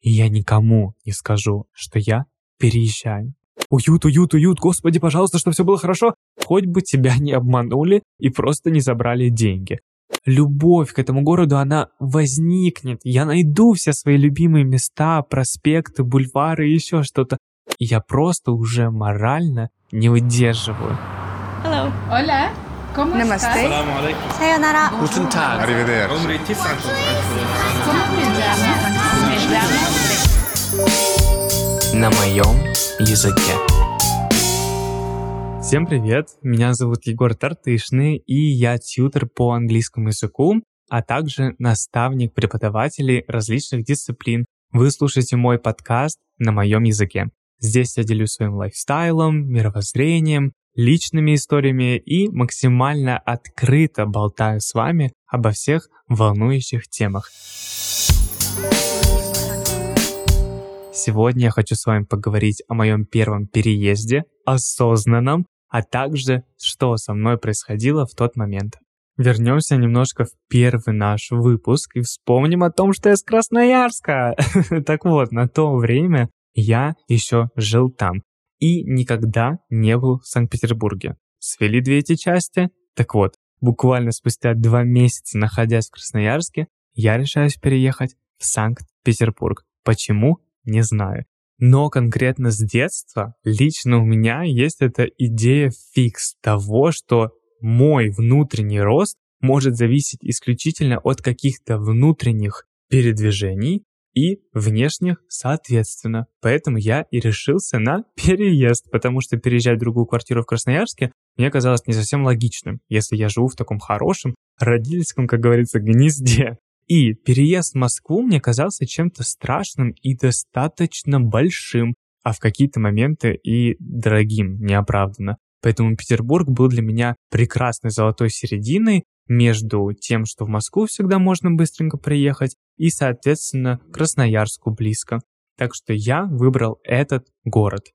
И я никому не скажу, что я переезжаю. Уют, уют, уют, господи, пожалуйста, чтобы все было хорошо. Хоть бы тебя не обманули и просто не забрали деньги. Любовь к этому городу, она возникнет. Я найду все свои любимые места, проспекты, бульвары и еще что-то. Я просто уже морально не выдерживаю. Hello. Hola. ¿Cómo Namaste. estás? Sayonara. Guten Tag. Arrivederci. На моем языке. Всем привет, меня зовут Егор Тартышный, и я тьютер по английскому языку, а также наставник преподавателей различных дисциплин. Вы слушаете мой подкаст на моем языке. Здесь я делюсь своим лайфстайлом, мировоззрением, личными историями и максимально открыто болтаю с вами обо всех волнующих темах. Сегодня я хочу с вами поговорить о моем первом переезде, осознанном, а также что со мной происходило в тот момент. Вернемся немножко в первый наш выпуск и вспомним о том, что я с Красноярска. Так вот, на то время я еще жил там и никогда не был в Санкт-Петербурге. Свели две эти части? Так вот, буквально спустя два месяца, находясь в Красноярске, я решаюсь переехать в Санкт-Петербург. Почему? Не знаю. Но конкретно с детства лично у меня есть эта идея фикс того, что мой внутренний рост может зависеть исключительно от каких-то внутренних передвижений и внешних соответственно. Поэтому я и решился на переезд, потому что переезжать в другую квартиру в Красноярске мне казалось не совсем логичным, если я живу в таком хорошем родительском, как говорится, гнезде. И переезд в Москву мне казался чем-то страшным и достаточно большим, а в какие-то моменты и дорогим, неоправданно. Поэтому Петербург был для меня прекрасной золотой серединой между тем, что в Москву всегда можно быстренько приехать, и, соответственно, Красноярску близко. Так что я выбрал этот город.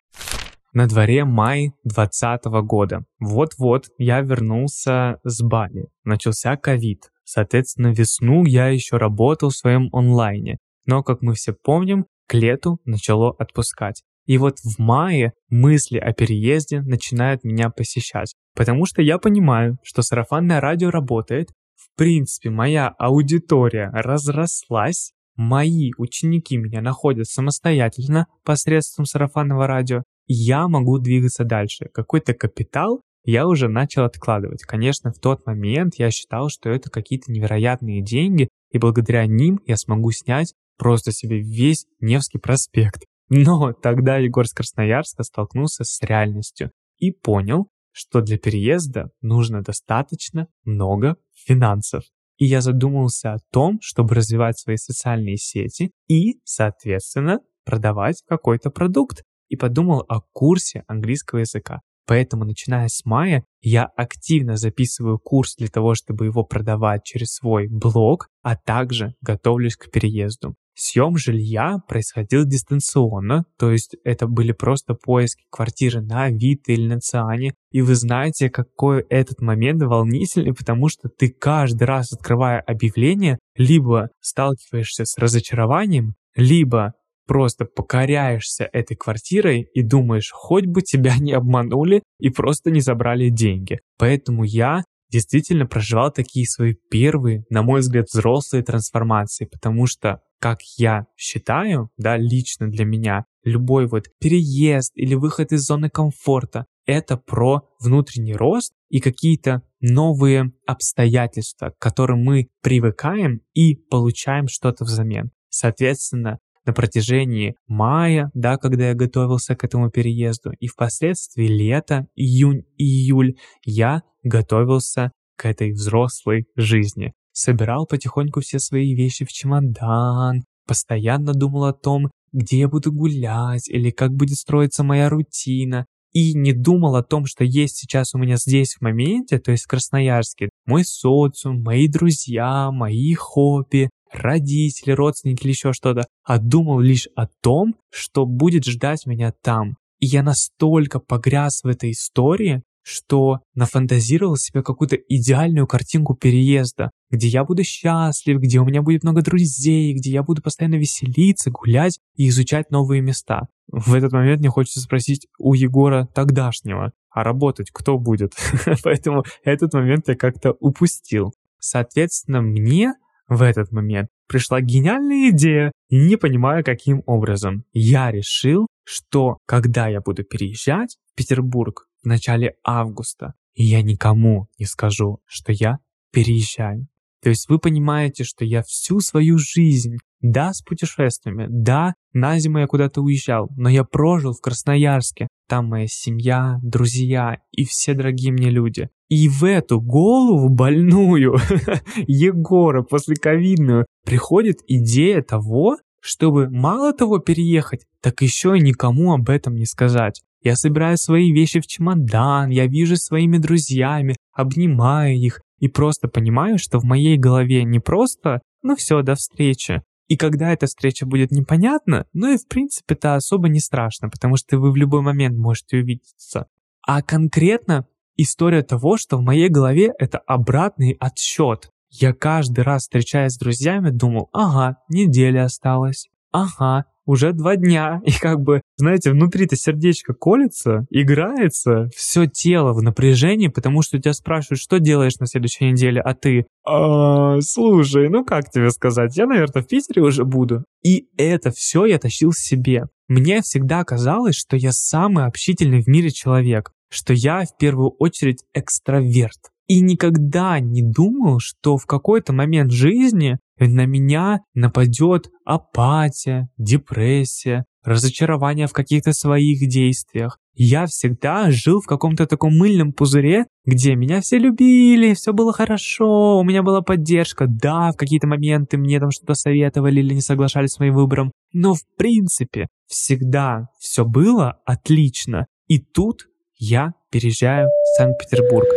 На дворе май 2020 года. Вот-вот я вернулся с Бали. Начался ковид. Соответственно, весну я еще работал в своем онлайне. Но, как мы все помним, к лету начало отпускать. И вот в мае мысли о переезде начинают меня посещать, потому что я понимаю, что сарафанное радио работает, в принципе, моя аудитория разрослась, мои ученики меня находят самостоятельно посредством сарафанного радио, я могу двигаться дальше. Какой-то капитал я уже начал откладывать. Конечно, в тот момент я считал, что это какие-то невероятные деньги, и благодаря ним я смогу снять просто себе весь Невский проспект. Но тогда Егор с Красноярска столкнулся с реальностью и понял, что для переезда нужно достаточно много финансов. И я задумался о том, чтобы развивать свои социальные сети и, соответственно, продавать какой-то продукт. И подумал о курсе английского языка. Поэтому, начиная с мая, я активно записываю курс для того, чтобы его продавать через свой блог, а также готовлюсь к переезду. Съем жилья происходил дистанционно, то есть это были просто поиски квартиры на Авито или на Циане. И вы знаете, какой этот момент волнительный, потому что ты каждый раз, открывая объявление, либо сталкиваешься с разочарованием, либо просто покоряешься этой квартирой и думаешь, хоть бы тебя не обманули и просто не забрали деньги. Поэтому я действительно проживал такие свои первые, на мой взгляд, взрослые трансформации, потому что, как я считаю, да, лично для меня, любой вот переезд или выход из зоны комфорта — это про внутренний рост и какие-то новые обстоятельства, к которым мы привыкаем и получаем что-то взамен. Соответственно, на протяжении мая, да, когда я готовился к этому переезду, и впоследствии лета, июнь и июль, я готовился к этой взрослой жизни. Собирал потихоньку все свои вещи в чемодан, постоянно думал о том, где я буду гулять или как будет строиться моя рутина, и не думал о том, что есть сейчас у меня здесь в моменте, то есть в Красноярске, мой социум, мои друзья, мои хобби, родители, родственники или еще что-то, а думал лишь о том, что будет ждать меня там. И я настолько погряз в этой истории, что нафантазировал себе какую-то идеальную картинку переезда. где я буду счастлив, где у меня будет много друзей, где я буду постоянно веселиться, гулять и изучать новые места. В этот момент мне хочется спросить у Егора тогдашнего, а работать кто будет? Поэтому этот момент я как-то упустил. Соответственно, мне в этот момент пришла гениальная идея, не понимая, каким образом. Я решил, что когда я буду переезжать в Петербург в начале августа, я никому не скажу, что я переезжаю. То есть вы понимаете, что я всю свою жизнь, да, с путешествиями, да, на зиму я куда-то уезжал, но я прожил в Красноярске. Там моя семья, друзья и все дорогие мне люди. И в эту голову больную Егора после ковидную приходит идея того, чтобы мало того переехать, так еще и никому об этом не сказать. Я собираю свои вещи в чемодан, я вижу своими друзьями, обнимаю их и просто понимаю, что в моей голове не просто «ну все, до встречи». И когда эта встреча будет непонятна, ну и в принципе это особо не страшно, потому что вы в любой момент можете увидеться. А конкретно история того, что в моей голове это обратный отсчет. Я каждый раз, встречаясь с друзьями, думал, ага, неделя осталась, ага, уже два дня. И как бы, знаете, внутри-то сердечко колется, играется, все тело в напряжении, потому что тебя спрашивают, что делаешь на следующей неделе, а ты, а, слушай, ну как тебе сказать, я, наверное, в Питере уже буду. И это все я тащил себе. Мне всегда казалось, что я самый общительный в мире человек, что я в первую очередь экстраверт. И никогда не думал, что в какой-то момент жизни на меня нападет апатия, депрессия, разочарование в каких-то своих действиях. Я всегда жил в каком-то таком мыльном пузыре, где меня все любили, все было хорошо, у меня была поддержка. Да, в какие-то моменты мне там что-то советовали или не соглашались с моим выбором, но в принципе всегда все было отлично. И тут я переезжаю в Санкт-Петербург.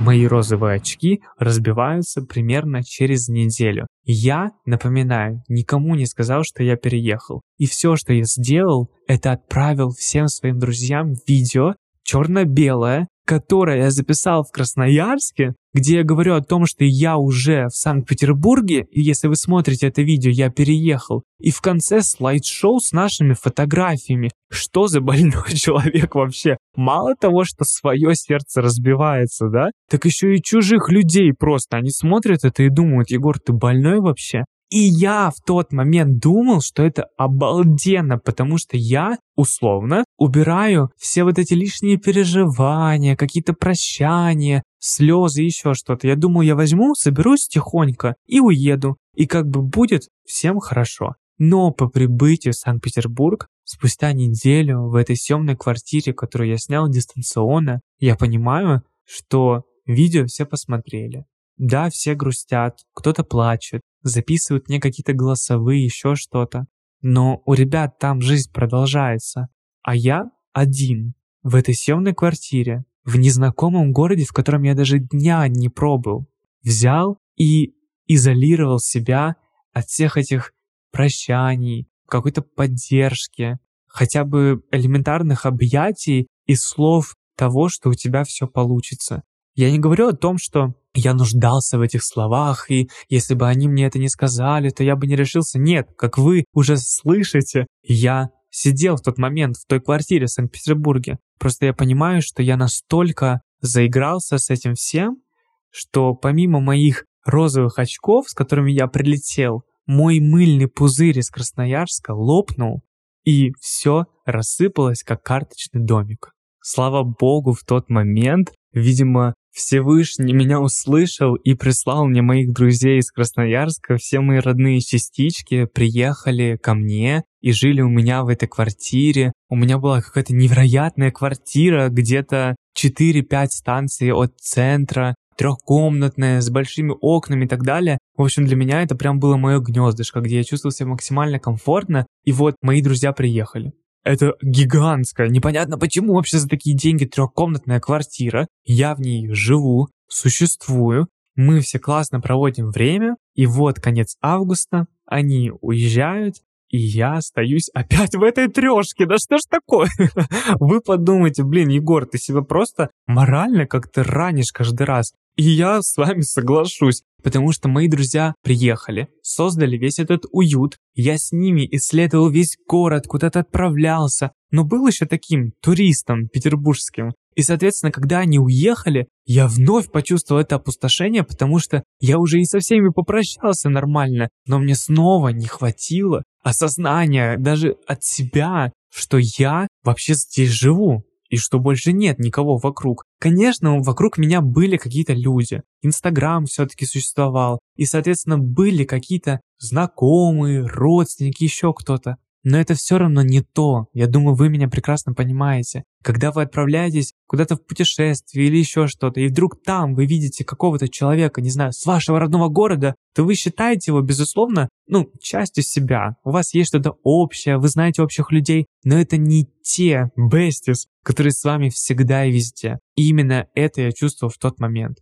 Мои розовые очки разбиваются примерно через неделю. Я, напоминаю, никому не сказал, что я переехал. И все, что я сделал, это отправил всем своим друзьям видео черно-белое, которое я записал в Красноярске, где я говорю о том, что я уже в Санкт-Петербурге, и если вы смотрите это видео, я переехал. И в конце слайд-шоу с нашими фотографиями. Что за больной человек вообще? Мало того, что свое сердце разбивается, да? Так еще и чужих людей просто. Они смотрят это и думают, Егор, ты больной вообще? И я в тот момент думал, что это обалденно, потому что я, условно, убираю все вот эти лишние переживания, какие-то прощания, слезы, еще что-то. Я думал, я возьму, соберусь тихонько и уеду. И как бы будет всем хорошо. Но по прибытию в Санкт-Петербург, спустя неделю в этой съемной квартире, которую я снял дистанционно, я понимаю, что видео все посмотрели. Да, все грустят, кто-то плачет, записывают мне какие-то голосовые, еще что-то. Но у ребят там жизнь продолжается. А я один в этой съемной квартире, в незнакомом городе, в котором я даже дня не пробыл. Взял и изолировал себя от всех этих прощаний, какой-то поддержки, хотя бы элементарных объятий и слов того, что у тебя все получится. Я не говорю о том, что я нуждался в этих словах, и если бы они мне это не сказали, то я бы не решился. Нет, как вы уже слышите, я сидел в тот момент в той квартире в Санкт-Петербурге. Просто я понимаю, что я настолько заигрался с этим всем, что помимо моих розовых очков, с которыми я прилетел, мой мыльный пузырь из Красноярска лопнул, и все рассыпалось, как карточный домик. Слава богу, в тот момент, видимо, Всевышний меня услышал и прислал мне моих друзей из Красноярска. Все мои родные частички приехали ко мне и жили у меня в этой квартире. У меня была какая-то невероятная квартира, где-то 4-5 станций от центра, трехкомнатная, с большими окнами и так далее. В общем, для меня это прям было мое гнездышко, где я чувствовал себя максимально комфортно. И вот мои друзья приехали. Это гигантская, непонятно почему вообще за такие деньги трехкомнатная квартира. Я в ней живу, существую, мы все классно проводим время, и вот конец августа, они уезжают, И я остаюсь опять в этой трешке. Да что ж такое? Вы подумайте, блин, Егор, ты себя просто морально как-то ранишь каждый раз. И я с вами соглашусь, потому что мои друзья приехали, создали весь этот уют, я с ними исследовал весь город, куда-то отправлялся, но был еще таким туристом петербургским. И, соответственно, когда они уехали, я вновь почувствовал это опустошение, потому что я уже и со всеми попрощался нормально, но мне снова не хватило осознания даже от себя, что я вообще здесь живу и что больше нет никого вокруг. Конечно, вокруг меня были какие-то люди. Инстаграм все-таки существовал. И, соответственно, были какие-то знакомые, родственники, еще кто-то. Но это все равно не то. Я думаю, вы меня прекрасно понимаете. Когда вы отправляетесь куда-то в путешествие или еще что-то, и вдруг там вы видите какого-то человека, не знаю, с вашего родного города, то вы считаете его, безусловно, ну, частью себя. У вас есть что-то общее, вы знаете общих людей, но это не те besties, которые с вами всегда и везде. И именно это я чувствовал в тот момент.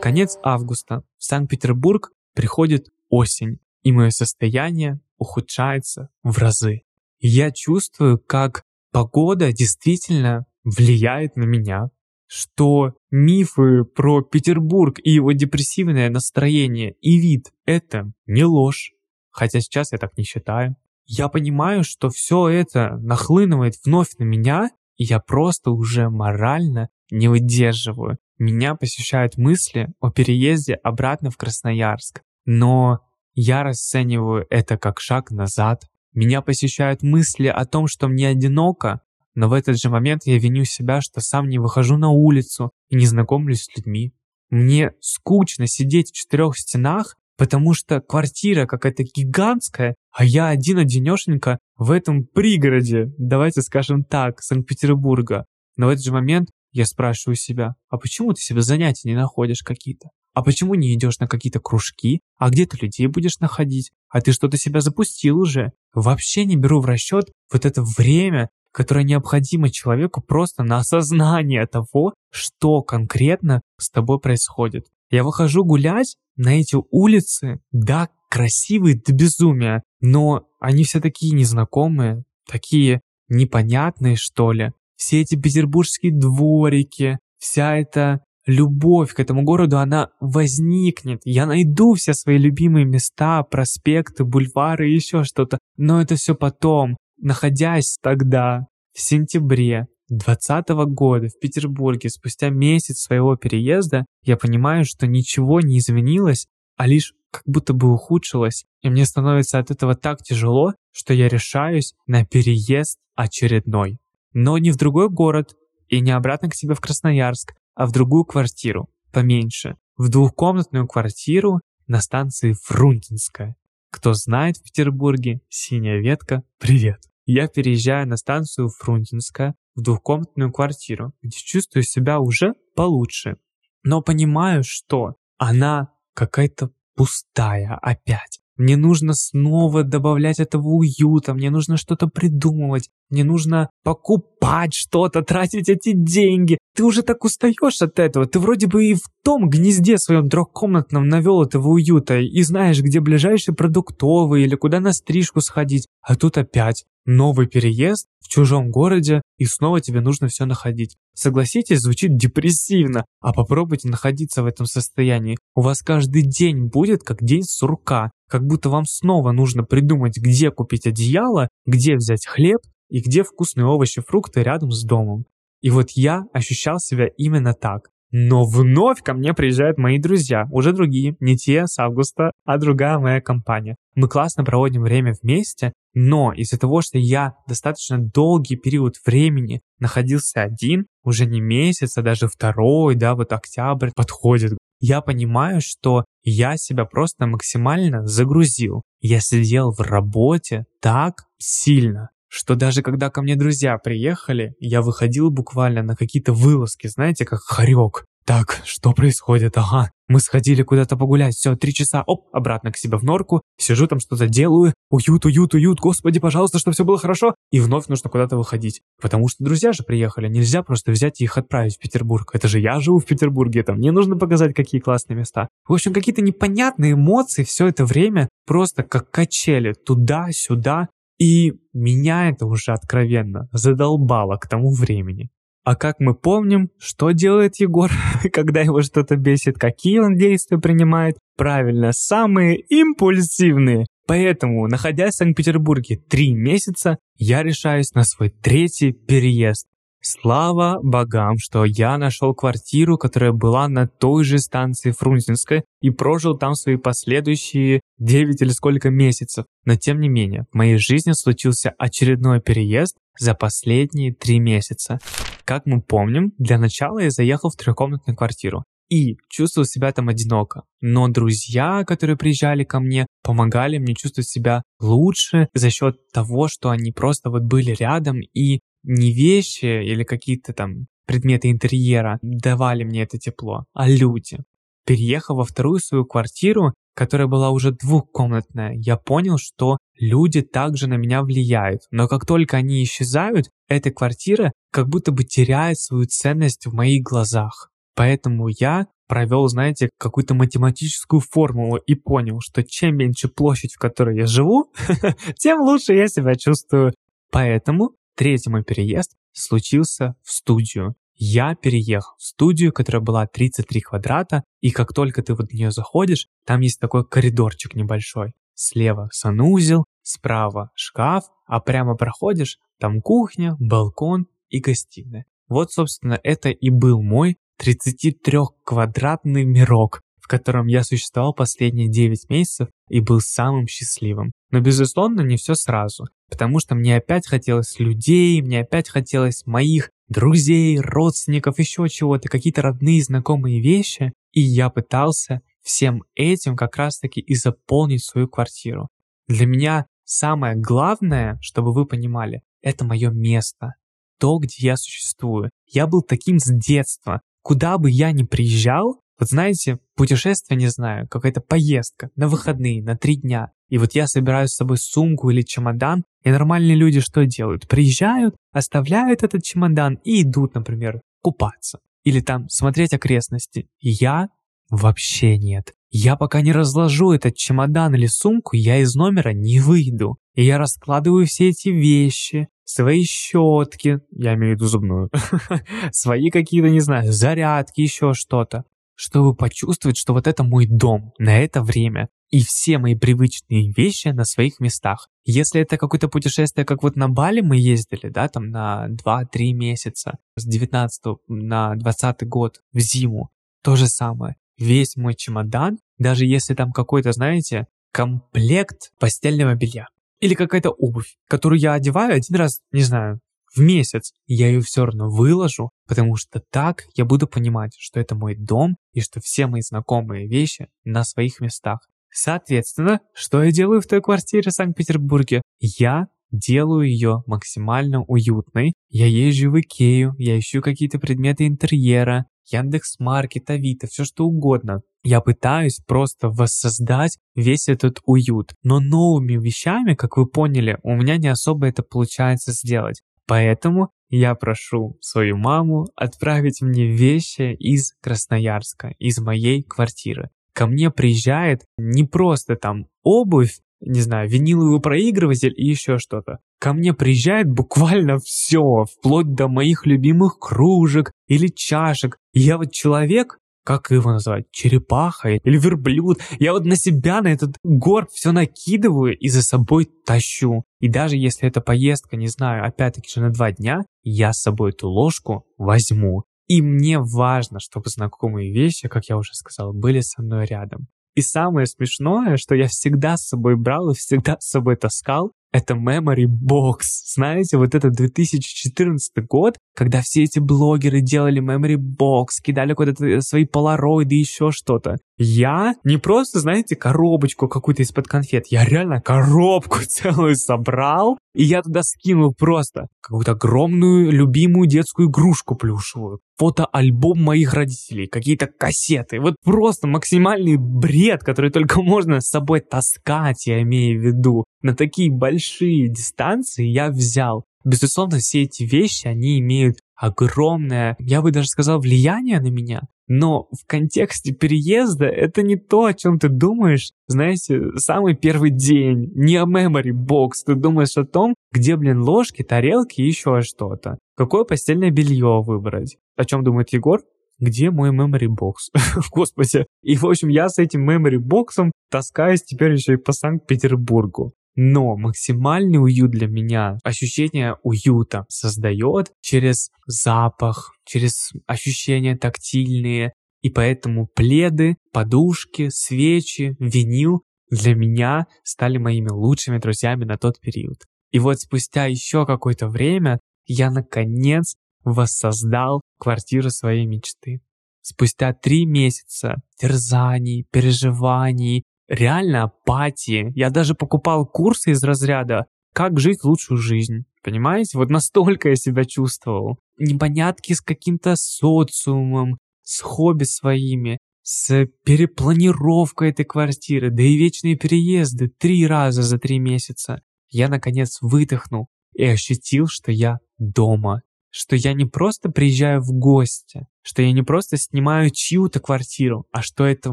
Конец августа. В Санкт-Петербург приходит осень, и мое состояние ухудшается в разы. я чувствую, как погода действительно влияет на меня, что мифы про Петербург и его депрессивное настроение и вид — это не ложь, хотя сейчас я так не считаю. Я понимаю, что все это нахлынывает вновь на меня, и я просто уже морально не выдерживаю. Меня посещают мысли о переезде обратно в Красноярск. Но я расцениваю это как шаг назад. Меня посещают мысли о том, что мне одиноко, но в этот же момент я виню себя, что сам не выхожу на улицу и не знакомлюсь с людьми. Мне скучно сидеть в четырех стенах, потому что квартира какая-то гигантская, а я один-одинешенько в этом пригороде, давайте скажем так, Санкт-Петербурга. Но в этот же момент я спрашиваю себя, а почему ты себе занятия не находишь какие-то? А почему не идешь на какие-то кружки? А где ты людей будешь находить? А ты что-то себя запустил уже? Вообще не беру в расчет вот это время, которое необходимо человеку просто на осознание того, что конкретно с тобой происходит. Я выхожу гулять на эти улицы, да, красивые до безумия, но они все такие незнакомые, такие непонятные, что ли. Все эти петербургские дворики, вся эта любовь к этому городу, она возникнет. Я найду все свои любимые места, проспекты, бульвары и еще что-то. Но это все потом, находясь тогда, в сентябре 2020 года в Петербурге, спустя месяц своего переезда, я понимаю, что ничего не изменилось, а лишь как будто бы ухудшилось. И мне становится от этого так тяжело, что я решаюсь на переезд очередной. Но не в другой город и не обратно к себе в Красноярск, а в другую квартиру, поменьше, в двухкомнатную квартиру на станции Фрунзенская. Кто знает в Петербурге, синяя ветка, привет. Я переезжаю на станцию Фрунзенская в двухкомнатную квартиру, где чувствую себя уже получше. Но понимаю, что она какая-то пустая опять. Мне нужно снова добавлять этого уюта, мне нужно что-то придумывать, мне нужно покупать что-то, тратить эти деньги. Ты уже так устаешь от этого. Ты вроде бы и в том гнезде своем трехкомнатном навел этого уюта и знаешь, где ближайший продуктовый или куда на стрижку сходить. А тут опять новый переезд в чужом городе, и снова тебе нужно все находить. Согласитесь, звучит депрессивно, а попробуйте находиться в этом состоянии. У вас каждый день будет как день сурка, как будто вам снова нужно придумать, где купить одеяло, где взять хлеб и где вкусные овощи, фрукты рядом с домом. И вот я ощущал себя именно так. Но вновь ко мне приезжают мои друзья, уже другие, не те с августа, а другая моя компания. Мы классно проводим время вместе, но из-за того, что я достаточно долгий период времени находился один, уже не месяц, а даже второй, да, вот октябрь подходит, я понимаю, что я себя просто максимально загрузил. Я сидел в работе так сильно, что даже когда ко мне друзья приехали, я выходил буквально на какие-то вылазки, знаете, как хорек. так, что происходит? Ага, мы сходили куда-то погулять, все, три часа, оп, обратно к себе в норку, сижу там что-то делаю, уют, уют, уют, господи, пожалуйста, чтобы все было хорошо, и вновь нужно куда-то выходить. Потому что друзья же приехали, нельзя просто взять и их отправить в Петербург. Это же я живу в Петербурге, там мне нужно показать, какие классные места. В общем, какие-то непонятные эмоции все это время, просто как качели, туда-сюда, и меня это уже откровенно задолбало к тому времени. А как мы помним, что делает Егор, когда его что-то бесит, какие он действия принимает? Правильно, самые импульсивные. Поэтому, находясь в Санкт-Петербурге три месяца, я решаюсь на свой третий переезд. Слава богам, что я нашел квартиру, которая была на той же станции Фрунзенской и прожил там свои последующие 9 или сколько месяцев. Но тем не менее, в моей жизни случился очередной переезд за последние три месяца. Как мы помним, для начала я заехал в трехкомнатную квартиру и чувствовал себя там одиноко. Но друзья, которые приезжали ко мне, помогали мне чувствовать себя лучше за счет того, что они просто вот были рядом и не вещи или какие-то там предметы интерьера давали мне это тепло, а люди. Переехав во вторую свою квартиру, которая была уже двухкомнатная, я понял, что люди также на меня влияют. Но как только они исчезают, эта квартира как будто бы теряет свою ценность в моих глазах. Поэтому я провел, знаете, какую-то математическую формулу и понял, что чем меньше площадь, в которой я живу, тем лучше я себя чувствую. Поэтому третий мой переезд случился в студию я переехал в студию, которая была 33 квадрата, и как только ты вот в нее заходишь, там есть такой коридорчик небольшой. Слева санузел, справа шкаф, а прямо проходишь, там кухня, балкон и гостиная. Вот, собственно, это и был мой 33-квадратный мирок, в котором я существовал последние 9 месяцев и был самым счастливым. Но, безусловно, не все сразу, потому что мне опять хотелось людей, мне опять хотелось моих друзей, родственников, еще чего-то, какие-то родные, знакомые вещи, и я пытался всем этим как раз-таки и заполнить свою квартиру. Для меня самое главное, чтобы вы понимали, это мое место, то, где я существую. Я был таким с детства. Куда бы я ни приезжал, вот знаете, путешествие, не знаю, какая-то поездка на выходные, на три дня. И вот я собираю с собой сумку или чемодан, и нормальные люди что делают? Приезжают, оставляют этот чемодан и идут, например, купаться. Или там смотреть окрестности. Я вообще нет. Я пока не разложу этот чемодан или сумку, я из номера не выйду. И я раскладываю все эти вещи, свои щетки, я имею в виду зубную, свои какие-то, не знаю, зарядки, еще что-то чтобы почувствовать, что вот это мой дом на это время. И все мои привычные вещи на своих местах. Если это какое-то путешествие, как вот на Бали мы ездили, да, там на 2-3 месяца, с 19 на 20 год в зиму, то же самое. Весь мой чемодан, даже если там какой-то, знаете, комплект постельного белья. Или какая-то обувь, которую я одеваю один раз, не знаю, в месяц, я ее все равно выложу, потому что так я буду понимать, что это мой дом и что все мои знакомые вещи на своих местах. Соответственно, что я делаю в той квартире в Санкт-Петербурге? Я делаю ее максимально уютной. Я езжу в Икею, я ищу какие-то предметы интерьера, Яндекс.Маркет, Авито, все что угодно. Я пытаюсь просто воссоздать весь этот уют. Но новыми вещами, как вы поняли, у меня не особо это получается сделать. Поэтому я прошу свою маму отправить мне вещи из Красноярска, из моей квартиры. Ко мне приезжает не просто там обувь, не знаю, виниловый проигрыватель и еще что-то. Ко мне приезжает буквально все, вплоть до моих любимых кружек или чашек. я вот человек, как его назвать, черепаха или верблюд. Я вот на себя, на этот горб все накидываю и за собой тащу. И даже если это поездка, не знаю, опять-таки же на два дня, я с собой эту ложку возьму. И мне важно, чтобы знакомые вещи, как я уже сказал, были со мной рядом. И самое смешное, что я всегда с собой брал и всегда с собой таскал, это Memory Box. Знаете, вот это 2014 год, когда все эти блогеры делали Memory Box, кидали куда-то свои полароиды и еще что-то. Я не просто, знаете, коробочку какую-то из-под конфет, я реально коробку целую собрал, и я туда скинул просто какую-то огромную любимую детскую игрушку плюшевую, фотоальбом моих родителей, какие-то кассеты. Вот просто максимальный бред, который только можно с собой таскать, я имею в виду. На такие большие дистанции я взял. Безусловно, все эти вещи, они имеют огромное, я бы даже сказал, влияние на меня. Но в контексте переезда это не то, о чем ты думаешь, знаете, самый первый день, не о memory box, ты думаешь о том, где, блин, ложки, тарелки и еще что-то. Какое постельное белье выбрать? О чем думает Егор? где мой memory box? Господи. И, в общем, я с этим memory боксом таскаюсь теперь еще и по Санкт-Петербургу. Но максимальный уют для меня, ощущение уюта создает через запах, через ощущения тактильные. И поэтому пледы, подушки, свечи, винил для меня стали моими лучшими друзьями на тот период. И вот спустя еще какое-то время я наконец воссоздал квартиру своей мечты. Спустя три месяца терзаний, переживаний, реально апатии. Я даже покупал курсы из разряда «Как жить лучшую жизнь». Понимаете? Вот настолько я себя чувствовал. Непонятки с каким-то социумом, с хобби своими, с перепланировкой этой квартиры, да и вечные переезды три раза за три месяца. Я, наконец, выдохнул и ощутил, что я дома, что я не просто приезжаю в гости, что я не просто снимаю чью-то квартиру, а что это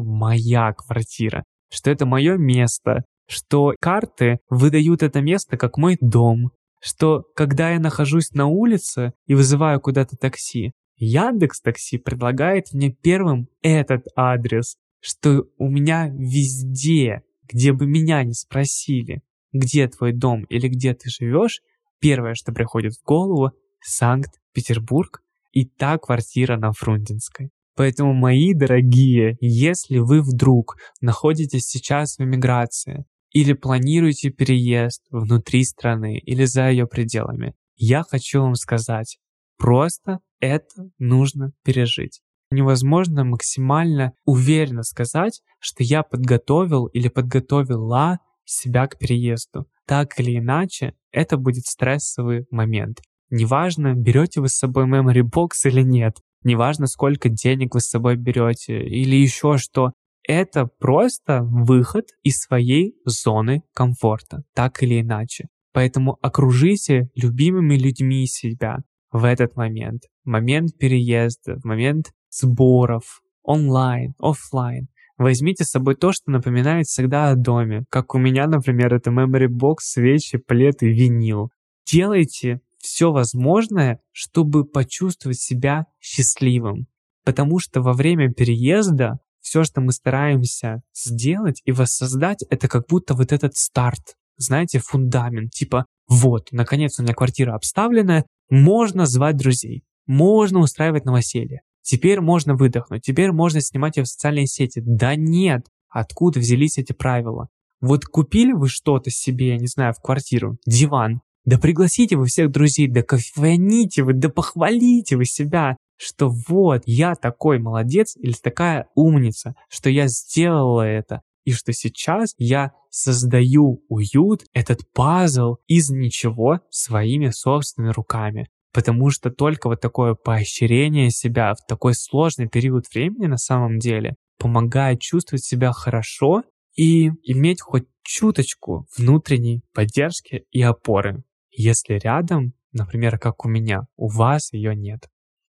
моя квартира, что это мое место, что карты выдают это место как мой дом, что когда я нахожусь на улице и вызываю куда-то такси, Яндекс Такси предлагает мне первым этот адрес, что у меня везде, где бы меня не спросили, где твой дом или где ты живешь, первое, что приходит в голову, Санкт-Петербург и та квартира на Фрунзенской. Поэтому, мои дорогие, если вы вдруг находитесь сейчас в эмиграции или планируете переезд внутри страны или за ее пределами, я хочу вам сказать, просто это нужно пережить. Невозможно максимально уверенно сказать, что я подготовил или подготовила себя к переезду. Так или иначе, это будет стрессовый момент. Неважно, берете вы с собой memory box или нет, неважно, сколько денег вы с собой берете или еще что. Это просто выход из своей зоны комфорта, так или иначе. Поэтому окружите любимыми людьми себя в этот момент. Момент переезда, в момент сборов, онлайн, офлайн. Возьмите с собой то, что напоминает всегда о доме. Как у меня, например, это memory box, свечи, плед и винил. Делайте все возможное, чтобы почувствовать себя счастливым. Потому что во время переезда все, что мы стараемся сделать и воссоздать, это как будто вот этот старт, знаете, фундамент. Типа, вот, наконец у меня квартира обставленная, можно звать друзей, можно устраивать новоселье. Теперь можно выдохнуть, теперь можно снимать ее в социальные сети. Да нет, откуда взялись эти правила? Вот купили вы что-то себе, я не знаю, в квартиру, диван, да пригласите вы всех друзей, да кофейните вы, да похвалите вы себя, что вот, я такой молодец или такая умница, что я сделала это, и что сейчас я создаю уют, этот пазл из ничего своими собственными руками. Потому что только вот такое поощрение себя в такой сложный период времени на самом деле помогает чувствовать себя хорошо и иметь хоть чуточку внутренней поддержки и опоры если рядом, например, как у меня, у вас ее нет.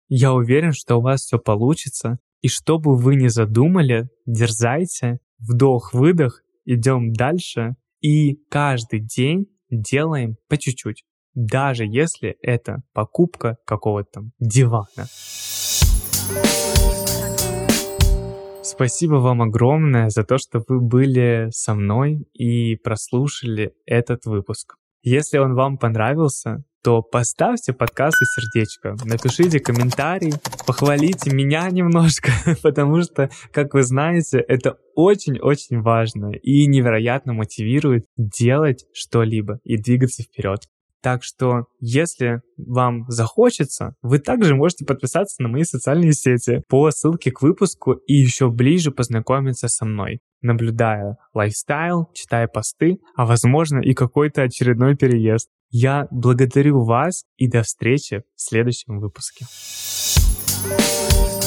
Я уверен, что у вас все получится, и что бы вы ни задумали, дерзайте, вдох-выдох, идем дальше, и каждый день делаем по чуть-чуть, даже если это покупка какого-то дивана. Спасибо вам огромное за то, что вы были со мной и прослушали этот выпуск. Если он вам понравился, то поставьте подкасту сердечко, напишите комментарий, похвалите меня немножко, потому что, как вы знаете, это очень-очень важно и невероятно мотивирует делать что-либо и двигаться вперед. Так что, если вам захочется, вы также можете подписаться на мои социальные сети по ссылке к выпуску и еще ближе познакомиться со мной, наблюдая лайфстайл, читая посты, а возможно и какой-то очередной переезд. Я благодарю вас и до встречи в следующем выпуске. thank you